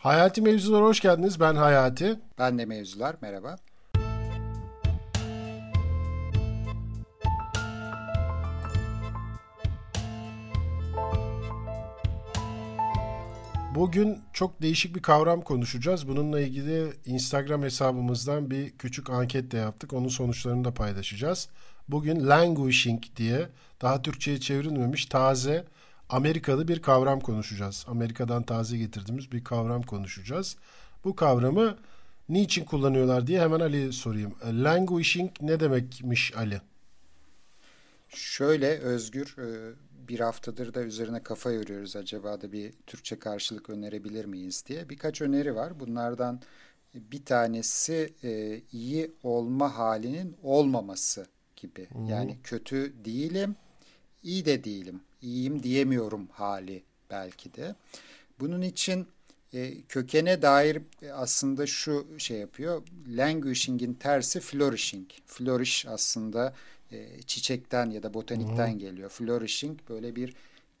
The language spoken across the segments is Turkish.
Hayati Mevzular'a hoş geldiniz. Ben Hayati. Ben de Mevzular. Merhaba. Bugün çok değişik bir kavram konuşacağız. Bununla ilgili Instagram hesabımızdan bir küçük anket de yaptık. Onun sonuçlarını da paylaşacağız. Bugün languishing diye daha Türkçe'ye çevrilmemiş taze Amerikalı bir kavram konuşacağız. Amerika'dan taze getirdiğimiz bir kavram konuşacağız. Bu kavramı niçin kullanıyorlar diye hemen Ali'ye sorayım. Languishing ne demekmiş Ali? Şöyle Özgür e, bir haftadır da üzerine kafa yoruyoruz acaba da bir Türkçe karşılık önerebilir miyiz diye. Birkaç öneri var. Bunlardan bir tanesi e, iyi olma halinin olmaması gibi. Hı. Yani kötü değilim, iyi de değilim. İyiyim diyemiyorum hali belki de. Bunun için e, kökene dair aslında şu şey yapıyor. Languishing'in tersi flourishing. Flourish aslında e, çiçekten ya da botanikten hmm. geliyor. Flourishing böyle bir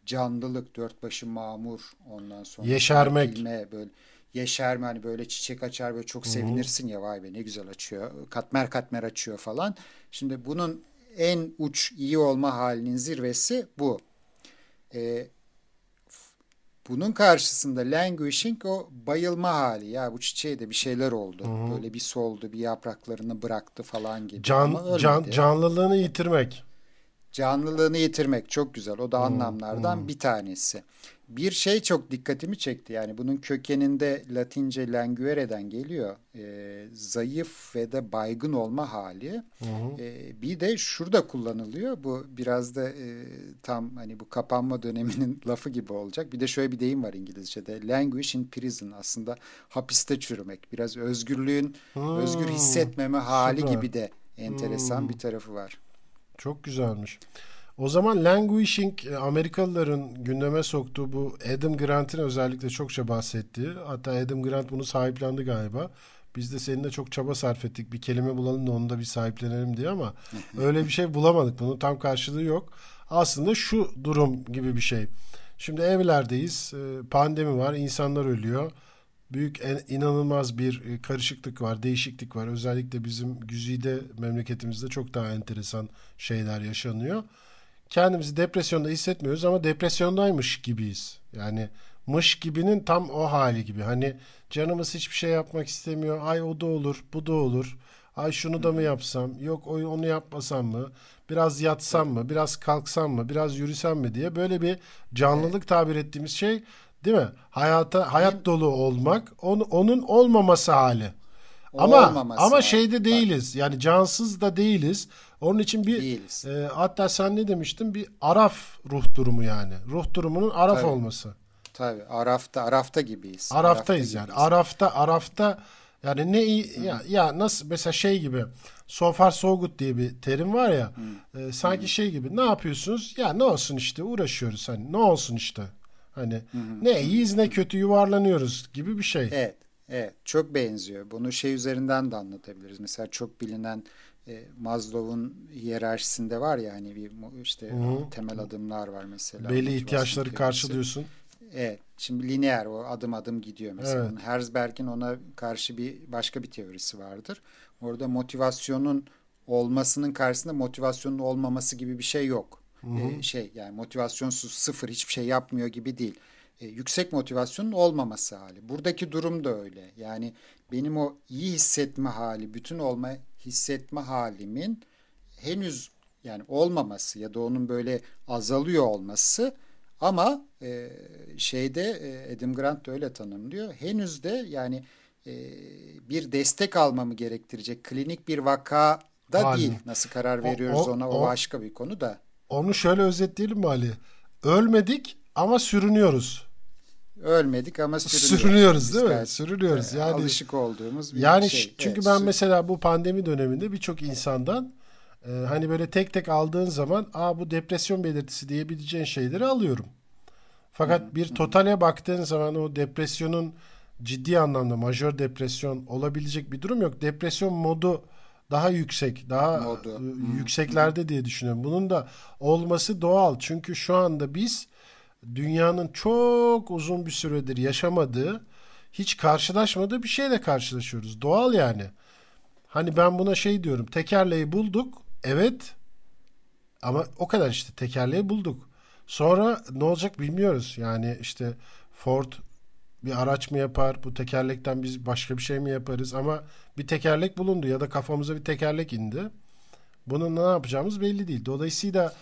canlılık, dört başı mamur ondan sonra. Yeşermek. Bilme, böyle yeşerme hani böyle çiçek açar böyle çok sevinirsin ya vay be ne güzel açıyor. Katmer katmer açıyor falan. Şimdi bunun en uç iyi olma halinin zirvesi bu. E, bunun karşısında languishing o bayılma hali. Ya bu çiçeğe de bir şeyler oldu. Hı-hı. Böyle bir soldu, bir yapraklarını bıraktı falan gibi. Can, can canlılığını yitirmek. Canlılığını yitirmek çok güzel. O da hmm, anlamlardan hmm. bir tanesi. Bir şey çok dikkatimi çekti. Yani bunun kökeninde Latince languere'den geliyor. E, zayıf ve de baygın olma hali. Hmm. E, bir de şurada kullanılıyor. Bu biraz da e, tam hani bu kapanma döneminin lafı gibi olacak. Bir de şöyle bir deyim var İngilizce'de. Languish in prison aslında hapiste çürümek. Biraz özgürlüğün hmm. özgür hissetmeme hali Süper. gibi de enteresan hmm. bir tarafı var. Çok güzelmiş. O zaman languishing e, Amerikalıların gündeme soktuğu bu Adam Grant'in özellikle çokça bahsettiği hatta Adam Grant bunu sahiplendi galiba. Biz de seninle çok çaba sarf ettik. Bir kelime bulalım da onu da bir sahiplenelim diye ama öyle bir şey bulamadık. Bunun tam karşılığı yok. Aslında şu durum gibi bir şey. Şimdi evlerdeyiz. E, pandemi var. insanlar ölüyor büyük inanılmaz bir e, karışıklık var, değişiklik var. Özellikle bizim güzide memleketimizde çok daha enteresan şeyler yaşanıyor. Kendimizi depresyonda hissetmiyoruz ama depresyondaymış gibiyiz. Yani mış gibinin tam o hali gibi. Hani canımız hiçbir şey yapmak istemiyor. Ay o da olur, bu da olur. Ay şunu da mı yapsam? Yok onu yapmasam mı? Biraz yatsam mı? Biraz kalksam mı? Biraz yürüsem mi diye böyle bir canlılık tabir ettiğimiz şey Değil mi? Hayata hayat dolu olmak on, onun olmaması hali. ama olmaması ama şeyde değiliz. Yani cansız da değiliz. Onun için bir e, hatta sen ne demiştin? Bir araf ruh durumu yani. Ruh durumunun araf Tabii. olması. Tabii. Arafta arafta gibiyiz. Araftayız arafta yani. Arafta arafta yani ne iyi ya, ya nasıl mesela şey gibi so far so good diye bir terim var ya. E, sanki Hı. şey gibi ne yapıyorsunuz? Ya ne olsun işte uğraşıyoruz hani ne olsun işte. Hani hı hı. ne iyiyiz ne kötü yuvarlanıyoruz gibi bir şey. Evet. Evet. Çok benziyor. Bunu şey üzerinden de anlatabiliriz. Mesela çok bilinen e, Maslow'un hiyerarşisinde var ya hani bir işte Hı-hı. temel adımlar var mesela. Belli ihtiyaçları karşılıyorsun. Evet. Şimdi lineer o adım adım gidiyor mesela. Evet. Herzberg'in ona karşı bir başka bir teorisi vardır. Orada motivasyonun olmasının karşısında motivasyonun olmaması gibi bir şey yok e, şey yani motivasyonsuz sıfır hiçbir şey yapmıyor gibi değil. E, yüksek motivasyonun olmaması hali. Buradaki durum da öyle. Yani benim o iyi hissetme hali, bütün olma hissetme halimin henüz yani olmaması ya da onun böyle azalıyor olması ama e, şeyde e, Adam Grant da öyle tanımlıyor. Henüz de yani e, bir destek almamı gerektirecek klinik bir vaka da Hali. değil. Nasıl karar veriyoruz o, o, ona o, o başka bir konu da. Onu şöyle özetleyelim mi Ali? Ölmedik ama sürünüyoruz. Ölmedik ama sürünüyoruz. Sürünüyoruz değil mi? Gayet, sürünüyoruz. Yani alışık olduğumuz bir yani şey. çünkü evet, ben sür- mesela bu pandemi döneminde birçok insandan e, hani böyle tek tek aldığın zaman aa bu depresyon belirtisi diyebileceğin şeyleri alıyorum. Fakat hı, bir totale baktığın zaman o depresyonun ciddi anlamda majör depresyon olabilecek bir durum yok. Depresyon modu daha yüksek, daha Modu. E, yükseklerde diye düşünüyorum. Bunun da olması doğal. Çünkü şu anda biz dünyanın çok uzun bir süredir yaşamadığı hiç karşılaşmadığı bir şeyle karşılaşıyoruz. Doğal yani. Hani ben buna şey diyorum. Tekerleği bulduk. Evet. Ama o kadar işte tekerleği bulduk. Sonra ne olacak bilmiyoruz. Yani işte Ford bir araç mı yapar? Bu tekerlekten biz başka bir şey mi yaparız? Ama bir tekerlek bulundu ya da kafamıza bir tekerlek indi. Bunun ne yapacağımız belli değil. Dolayısıyla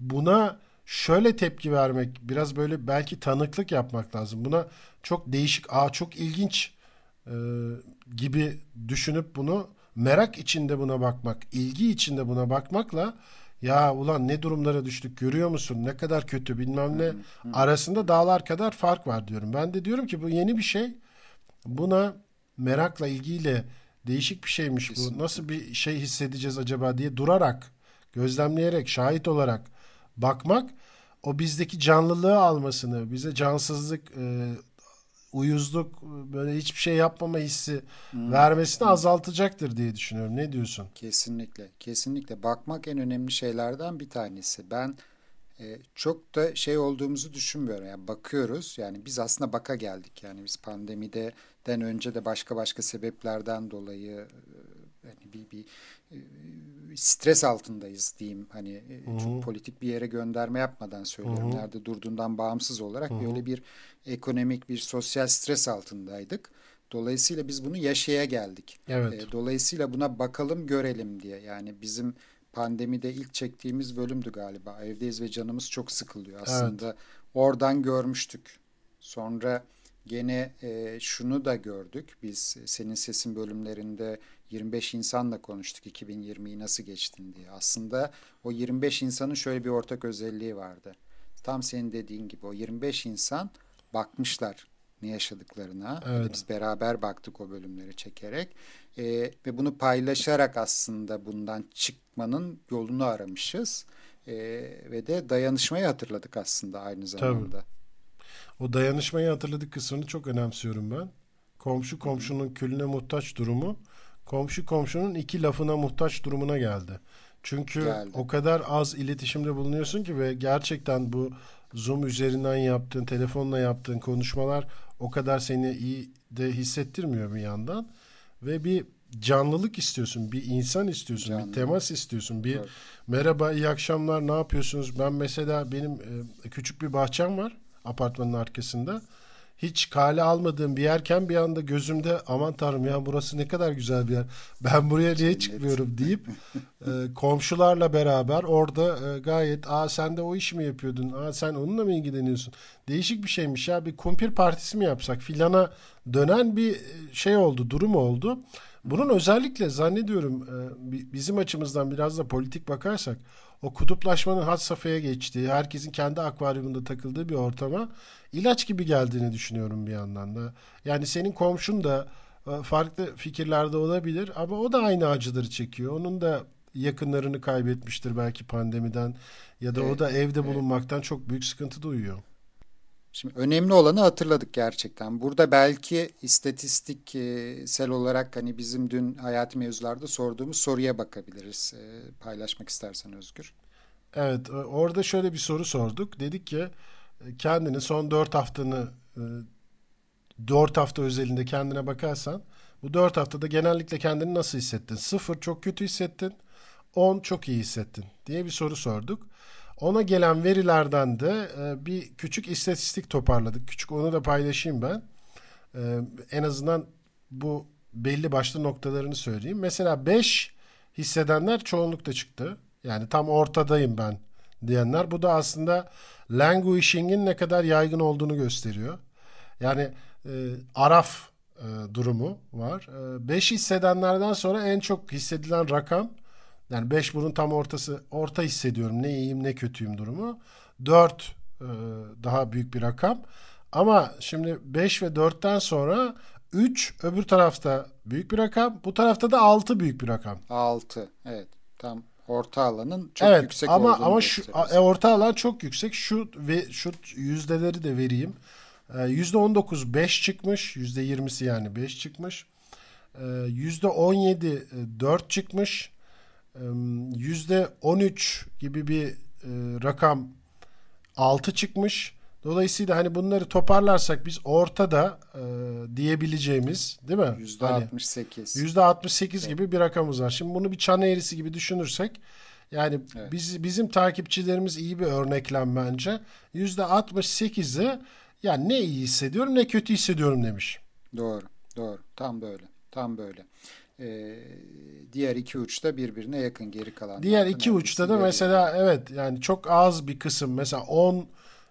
buna şöyle tepki vermek, biraz böyle belki tanıklık yapmak lazım. Buna çok değişik, aa çok ilginç e, gibi düşünüp bunu merak içinde buna bakmak, ilgi içinde buna bakmakla ya ulan ne durumlara düştük görüyor musun ne kadar kötü bilmem ne arasında dağlar kadar fark var diyorum. Ben de diyorum ki bu yeni bir şey. Buna merakla ilgiyle değişik bir şeymiş Kesinlikle. bu. Nasıl bir şey hissedeceğiz acaba diye durarak, gözlemleyerek, şahit olarak bakmak o bizdeki canlılığı almasını, bize cansızlık, e, uyuzluk, böyle hiçbir şey yapmama hissi hmm. vermesini hmm. azaltacaktır diye düşünüyorum. Ne diyorsun? Kesinlikle. Kesinlikle. Bakmak en önemli şeylerden bir tanesi. Ben e, çok da şey olduğumuzu düşünmüyorum. Yani bakıyoruz. Yani biz aslında baka geldik. Yani biz pandemide den önce de başka başka sebeplerden dolayı e, yani bir, bir e, stres altındayız diyeyim. Hani e, Hı-hı. çok politik bir yere gönderme yapmadan söylüyorum. Hı-hı. Nerede durduğundan bağımsız olarak Hı-hı. böyle bir ekonomik bir sosyal stres altındaydık. Dolayısıyla biz bunu yaşaya geldik. Evet. Dolayısıyla buna bakalım görelim diye. Yani bizim pandemide ilk çektiğimiz bölümdü galiba. Evdeyiz ve canımız çok sıkılıyor. Aslında evet. oradan görmüştük. Sonra gene e, şunu da gördük. Biz senin sesin bölümlerinde 25 insanla konuştuk 2020'yi nasıl geçtin diye. Aslında o 25 insanın şöyle bir ortak özelliği vardı. Tam senin dediğin gibi o 25 insan bakmışlar ne yaşadıklarına. Evet. Biz beraber baktık o bölümleri çekerek e, ve bunu paylaşarak aslında bundan çıkmanın yolunu aramışız e, ve de dayanışmayı hatırladık aslında aynı zamanda. Tabii. O dayanışmayı hatırladık kısmını çok önemsiyorum ben. Komşu komşunun külüne muhtaç durumu komşu komşunun iki lafına muhtaç durumuna geldi. Çünkü geldi. o kadar az iletişimde bulunuyorsun ki ve gerçekten bu Zoom üzerinden yaptığın, telefonla yaptığın konuşmalar o kadar seni iyi de hissettirmiyor bir yandan. Ve bir canlılık istiyorsun, bir insan istiyorsun, Canlı. bir temas istiyorsun, bir evet. merhaba, iyi akşamlar, ne yapıyorsunuz? Ben mesela benim e, küçük bir bahçem var apartmanın arkasında hiç kale almadığım bir yerken bir anda gözümde aman tanrım ya burası ne kadar güzel bir yer. Ben buraya niye çıkmıyorum deyip e, komşularla beraber orada e, gayet aa sen de o işi mi yapıyordun? Aa sen onunla mı ilgileniyorsun? Değişik bir şeymiş ya bir kumpir partisi mi yapsak filana dönen bir e, şey oldu durum oldu. Bunun özellikle zannediyorum e, bizim açımızdan biraz da politik bakarsak o kutuplaşmanın had safhaya geçtiği, herkesin kendi akvaryumunda takıldığı bir ortama ilaç gibi geldiğini düşünüyorum bir yandan da. Yani senin komşun da e, farklı fikirlerde olabilir ama o da aynı acıları çekiyor. Onun da yakınlarını kaybetmiştir belki pandemiden ya da evet, o da evde bulunmaktan evet. çok büyük sıkıntı duyuyor. Şimdi önemli olanı hatırladık gerçekten. Burada belki istatistiksel olarak hani bizim dün hayati mevzularda sorduğumuz soruya bakabiliriz. E, paylaşmak istersen Özgür. Evet orada şöyle bir soru sorduk. Dedik ki kendini son dört haftanı e, dört hafta özelinde kendine bakarsan bu dört haftada genellikle kendini nasıl hissettin? Sıfır çok kötü hissettin. On çok iyi hissettin diye bir soru sorduk. Ona gelen verilerden de e, bir küçük istatistik toparladık. Küçük onu da paylaşayım ben. E, en azından bu belli başlı noktalarını söyleyeyim. Mesela 5 hissedenler çoğunlukta çıktı. Yani tam ortadayım ben diyenler. Bu da aslında languishing'in ne kadar yaygın olduğunu gösteriyor. Yani e, araf e, durumu var. 5 e, hissedenlerden sonra en çok hissedilen rakam yani 5 bunun tam ortası orta hissediyorum. Ne iyiyim ne kötüyüm durumu. 4 e, daha büyük bir rakam. Ama şimdi 5 ve 4'ten sonra 3 öbür tarafta büyük bir rakam. Bu tarafta da 6 büyük bir rakam. 6 evet tam orta alanın çok evet, yüksek ama ama şu e, orta alan çok yüksek. Şu ve şu yüzdeleri de vereyim. E, yüzde 19 5 çıkmış. Yüzde 20'si yani 5 çıkmış. E, yüzde 17 4 çıkmış. Yüzde 13 gibi bir rakam 6 çıkmış. Dolayısıyla hani bunları toparlarsak biz ortada e, diyebileceğimiz değil mi? Yüzde hani, 68. Yüzde 68 evet. gibi bir rakamımız var. Şimdi bunu bir çan eğrisi gibi düşünürsek yani evet. biz bizim takipçilerimiz iyi bir örneklem bence. Yüzde 68'i yani ne iyi hissediyorum ne kötü hissediyorum demiş. Doğru, doğru. Tam böyle. Tam böyle. Ee, diğer iki uçta birbirine yakın geri kalan. Diğer iki uçta da mesela yakın. evet yani çok az bir kısım mesela 10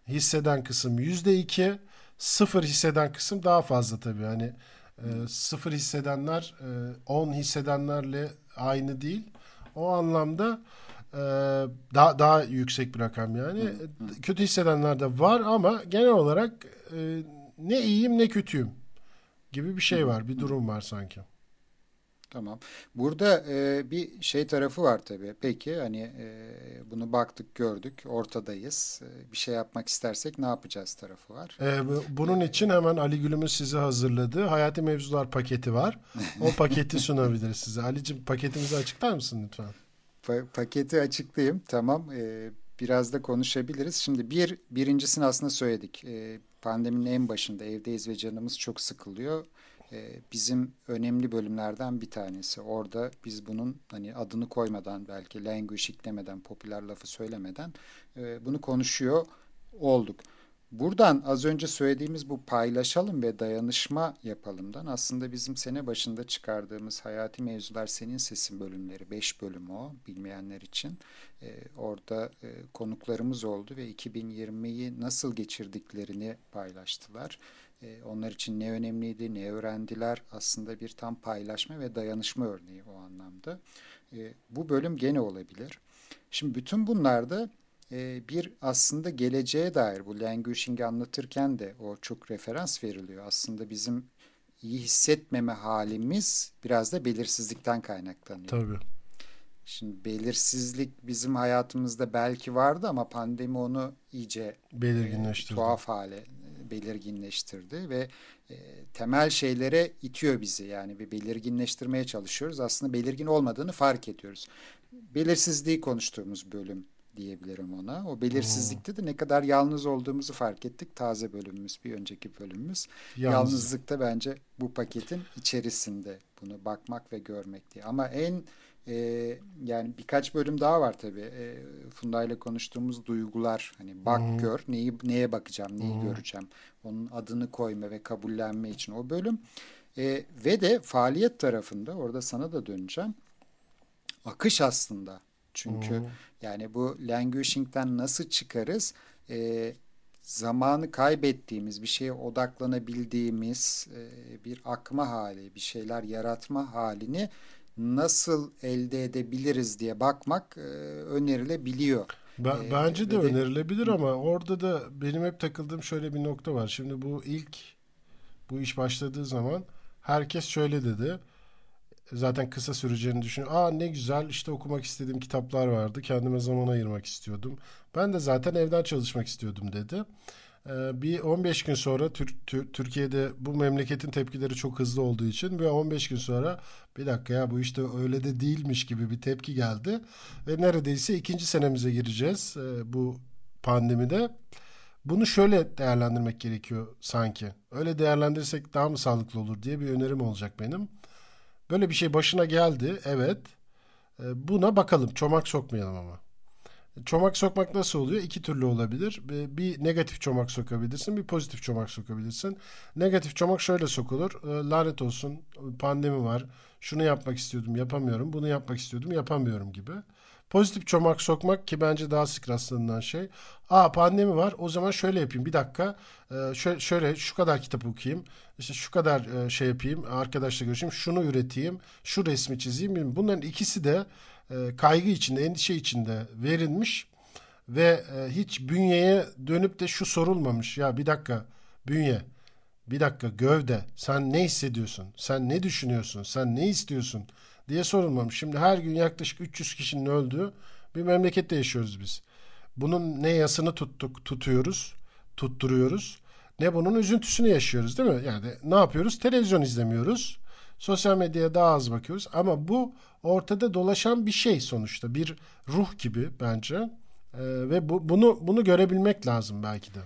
hisseden kısım yüzde iki, sıfır hisseden kısım daha fazla tabii. Hani e, sıfır hissedenler e, 10 hissedenlerle aynı değil. O anlamda e, daha daha yüksek bir rakam yani. Hı hı. Kötü hissedenler de var ama genel olarak e, ne iyiyim ne kötüyüm gibi bir şey var, bir durum var sanki. Tamam. Burada e, bir şey tarafı var tabii. Peki hani e, bunu baktık gördük ortadayız. E, bir şey yapmak istersek ne yapacağız tarafı var. E, bunun için hemen Ali Gülümüz size hazırladığı Hayati Mevzular paketi var. O paketi sunabiliriz size. Ali'cim paketimizi açıklar mısın lütfen? Pa- paketi açıklayayım. Tamam. E, biraz da konuşabiliriz. Şimdi bir birincisini aslında söyledik. E, pandeminin en başında evdeyiz ve canımız çok sıkılıyor bizim önemli bölümlerden bir tanesi. Orada biz bunun hani adını koymadan belki language demeden popüler lafı söylemeden e, bunu konuşuyor olduk. Buradan az önce söylediğimiz bu paylaşalım ve dayanışma yapalımdan aslında bizim sene başında çıkardığımız Hayati Mevzular Senin Sesin bölümleri, 5 bölüm o bilmeyenler için. Ee, orada e, konuklarımız oldu ve 2020'yi nasıl geçirdiklerini paylaştılar. Ee, onlar için ne önemliydi, ne öğrendiler aslında bir tam paylaşma ve dayanışma örneği o anlamda. Ee, bu bölüm gene olabilir. Şimdi bütün bunlarda e, bir aslında geleceğe dair bu languishing'i anlatırken de o çok referans veriliyor. Aslında bizim iyi hissetmeme halimiz biraz da belirsizlikten kaynaklanıyor. Tabii. Şimdi belirsizlik bizim hayatımızda belki vardı ama pandemi onu iyice belirginleştirdi. E, tuhaf hale belirginleştirdi ve e, temel şeylere itiyor bizi. Yani bir belirginleştirmeye çalışıyoruz. Aslında belirgin olmadığını fark ediyoruz. Belirsizliği konuştuğumuz bölüm diyebilirim ona. O belirsizlikte de ne kadar yalnız olduğumuzu fark ettik. Taze bölümümüz, bir önceki bölümümüz. Yalnız. Yalnızlıkta bence bu paketin içerisinde bunu bakmak ve görmek diye. Ama en e, yani birkaç bölüm daha var tabii. E, Funda ile konuştuğumuz duygular hani bak hmm. gör neyi neye bakacağım, neyi hmm. göreceğim. Onun adını koyma ve kabullenme için o bölüm. E, ve de faaliyet tarafında orada sana da döneceğim. Akış aslında. Çünkü hmm. yani bu languishing'den nasıl çıkarız? E, zamanı kaybettiğimiz, bir şeye odaklanabildiğimiz e, bir akma hali, bir şeyler yaratma halini nasıl elde edebiliriz diye bakmak e, önerilebiliyor. Ben, ee, bence de, de önerilebilir ama orada da benim hep takıldığım şöyle bir nokta var. Şimdi bu ilk bu iş başladığı zaman herkes şöyle dedi. Zaten kısa süreceğini düşün. Aa ne güzel işte okumak istediğim kitaplar vardı. Kendime zaman ayırmak istiyordum. Ben de zaten evden çalışmak istiyordum dedi. Ee, bir 15 gün sonra Türkiye'de bu memleketin tepkileri çok hızlı olduğu için ve 15 gün sonra bir dakika ya bu işte öyle de değilmiş gibi bir tepki geldi ve neredeyse ikinci senemize gireceğiz e, bu pandemide. Bunu şöyle değerlendirmek gerekiyor sanki. Öyle değerlendirirsek daha mı sağlıklı olur diye bir önerim olacak benim. Böyle bir şey başına geldi evet. E, buna bakalım çomak sokmayalım ama. Çomak sokmak nasıl oluyor? İki türlü olabilir. Bir negatif çomak sokabilirsin, bir pozitif çomak sokabilirsin. Negatif çomak şöyle sokulur. Ee, lanet olsun, pandemi var. Şunu yapmak istiyordum, yapamıyorum. Bunu yapmak istiyordum, yapamıyorum gibi. Pozitif çomak sokmak ki bence daha sık rastlanılan şey. Aa pandemi var o zaman şöyle yapayım bir dakika ee, şöyle, şöyle şu kadar kitap okuyayım işte şu kadar e, şey yapayım arkadaşla görüşeyim şunu üreteyim şu resmi çizeyim. Bunların ikisi de e, kaygı içinde, endişe içinde verilmiş ve e, hiç bünyeye dönüp de şu sorulmamış. Ya bir dakika bünye, bir dakika gövde sen ne hissediyorsun? Sen ne düşünüyorsun? Sen ne istiyorsun? diye sorulmamış. Şimdi her gün yaklaşık 300 kişinin öldüğü bir memlekette yaşıyoruz biz. Bunun ne yasını tuttuk, tutuyoruz, tutturuyoruz. Ne bunun üzüntüsünü yaşıyoruz değil mi? Yani ne yapıyoruz? Televizyon izlemiyoruz. Sosyal medyaya daha az bakıyoruz ama bu ortada dolaşan bir şey sonuçta. Bir ruh gibi bence. Ee, ve bu, bunu bunu görebilmek lazım belki de.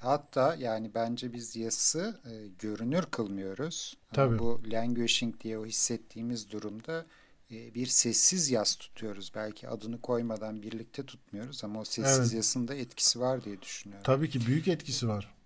Hatta yani bence biz yası e, görünür kılmıyoruz. Tabii. Ama bu languishing diye o hissettiğimiz durumda e, bir sessiz yas tutuyoruz. Belki adını koymadan birlikte tutmuyoruz ama o sessiz evet. yasın da etkisi var diye düşünüyorum. Tabii ki büyük etkisi var.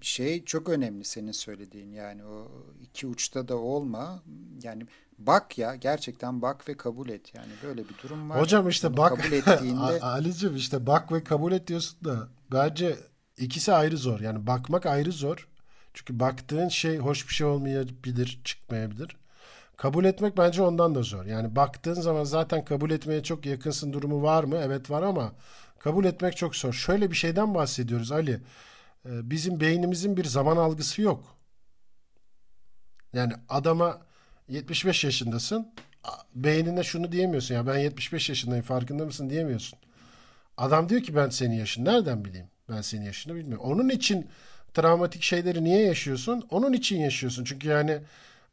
Şey çok önemli senin söylediğin yani o iki uçta da olma yani bak ya gerçekten bak ve kabul et yani böyle bir durum var. Hocam işte Bunu bak kabul ettiğinde Ali'cim işte bak ve kabul et diyorsun da bence ikisi ayrı zor yani bakmak ayrı zor çünkü baktığın şey hoş bir şey olmayabilir çıkmayabilir. Kabul etmek bence ondan da zor. Yani baktığın zaman zaten kabul etmeye çok yakınsın durumu var mı? Evet var ama kabul etmek çok zor. Şöyle bir şeyden bahsediyoruz Ali. Ee, bizim beynimizin bir zaman algısı yok. Yani adama 75 yaşındasın. Beynine şunu diyemiyorsun ya ben 75 yaşındayım farkında mısın diyemiyorsun. Adam diyor ki ben senin yaşını nereden bileyim? Ben senin yaşını bilmiyorum. Onun için travmatik şeyleri niye yaşıyorsun? Onun için yaşıyorsun. Çünkü yani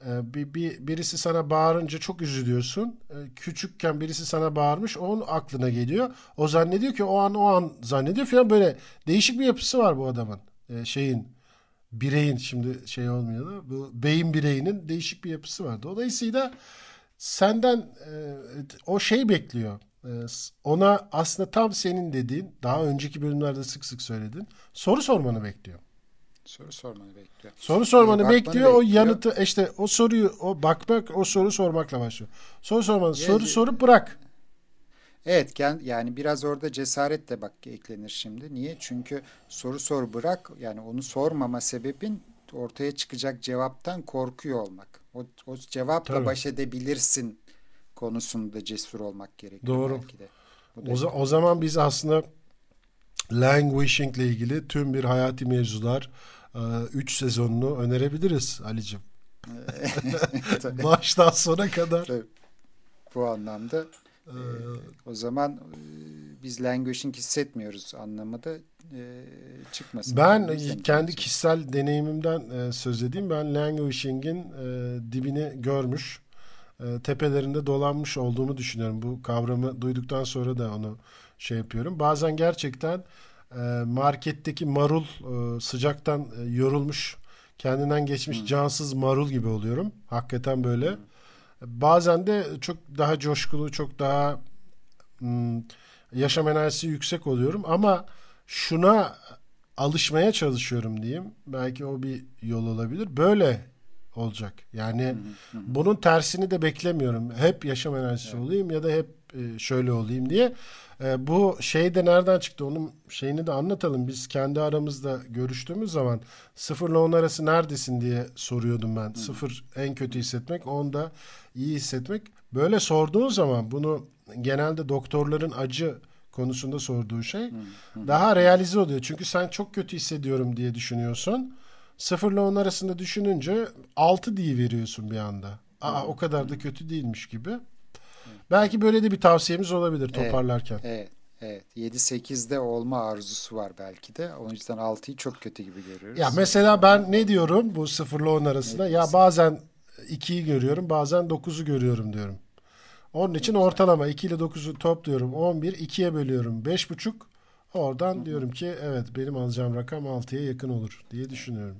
bir, bir birisi sana bağırınca çok üzülüyorsun. Ee, küçükken birisi sana bağırmış, onun aklına geliyor. O zannediyor ki o an o an zannediyor falan böyle değişik bir yapısı var bu adamın. Ee, şeyin bireyin şimdi şey olmuyor da bu beyin bireyinin değişik bir yapısı var. Dolayısıyla senden e, o şey bekliyor. ona aslında tam senin dediğin daha önceki bölümlerde sık sık söyledin soru sormanı bekliyor. Soru sormanı bekliyor. Soru sormanı ee, bekliyor. bekliyor. O yanıtı işte o soruyu o bakmak o soru sormakla başlıyor. Soru sormanı yani, soru sorup bırak. Evet yani biraz orada cesaret de bak eklenir şimdi. Niye? Çünkü soru sor bırak yani onu sormama sebebin ortaya çıkacak cevaptan korkuyor olmak. O, o cevapla Tabii. baş edebilirsin konusunda cesur olmak gerekiyor Doğru. belki de. O, o zaman biz aslında languishing ile ilgili tüm bir hayati mevzular 3 e, sezonunu önerebiliriz Ali'cim. Baştan sona kadar. Tabii. Bu anlamda ee, o zaman e, biz languishing hissetmiyoruz anlamı da e, çıkmasın. Ben kendi kişisel deneyimimden e, söz edeyim. Ben languishing'in e, dibini görmüş, e, tepelerinde dolanmış olduğumu düşünüyorum. Bu kavramı duyduktan sonra da onu şey yapıyorum. Bazen gerçekten e, marketteki marul e, sıcaktan e, yorulmuş, kendinden geçmiş hmm. cansız marul gibi oluyorum. Hakikaten böyle. Hmm. Bazen de çok daha coşkulu, çok daha hmm, yaşam enerjisi yüksek oluyorum ama şuna alışmaya çalışıyorum diyeyim. Belki o bir yol olabilir. Böyle olacak. Yani bunun tersini de beklemiyorum. Hep yaşam enerjisi evet. olayım ya da hep şöyle olayım diye. E, bu şey de nereden çıktı onun şeyini de anlatalım. Biz kendi aramızda görüştüğümüz zaman sıfırla on arası neredesin diye soruyordum ben. Hı. Sıfır en kötü hissetmek, on da iyi hissetmek. Böyle sorduğun zaman bunu genelde doktorların acı konusunda sorduğu şey hı. daha realize oluyor. Çünkü sen çok kötü hissediyorum diye düşünüyorsun. Sıfırla on arasında düşününce altı diye veriyorsun bir anda. Aa o kadar da kötü değilmiş gibi. Belki böyle de bir tavsiyemiz olabilir toparlarken. Evet. Evet. 7-8'de olma arzusu var belki de. O yüzden 6'yı çok kötü gibi görüyoruz. Ya mesela ben ne diyorum bu 0 ile 10 arasında? Ya bazen 2'yi görüyorum, bazen 9'u görüyorum diyorum. Onun için ortalama 2 ile 9'u topluyorum. 11, 2'ye bölüyorum. 5,5. Oradan Hı-hı. diyorum ki evet benim alacağım rakam 6'ya yakın olur diye düşünüyorum.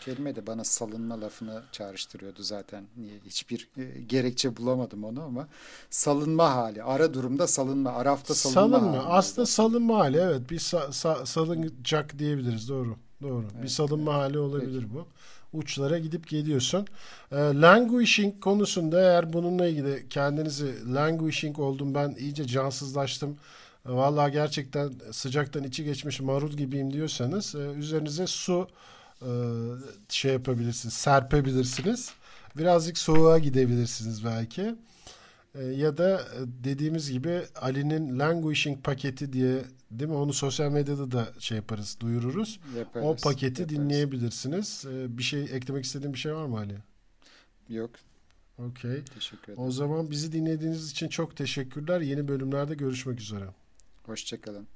Kelime de bana salınma lafını çağrıştırıyordu zaten. Niye hiçbir e, gerekçe bulamadım onu ama salınma hali. Ara durumda salınma, arafta salınma. Salınma. Hali Aslında salınma hali evet. Bir sa- sa- salınacak diyebiliriz. Doğru. Doğru. Evet, bir salınma evet. hali olabilir Peki. bu. Uçlara gidip geliyorsun. E, languishing konusunda eğer bununla ilgili kendinizi languishing oldum ben iyice cansızlaştım. Vallahi gerçekten sıcaktan içi geçmiş marul gibiyim diyorsanız e, üzerinize su e, şey yapabilirsiniz, serpebilirsiniz. Birazcık soğuğa gidebilirsiniz belki. E, ya da e, dediğimiz gibi Ali'nin languishing paketi diye değil mi? Onu sosyal medyada da şey yaparız, duyururuz. Yaparız, o paketi yaparız. dinleyebilirsiniz. Bir şey eklemek istediğin bir şey var mı Ali? Yok. Okey. O zaman bizi dinlediğiniz için çok teşekkürler. Yeni bölümlerde görüşmek üzere. Hoşçakalın.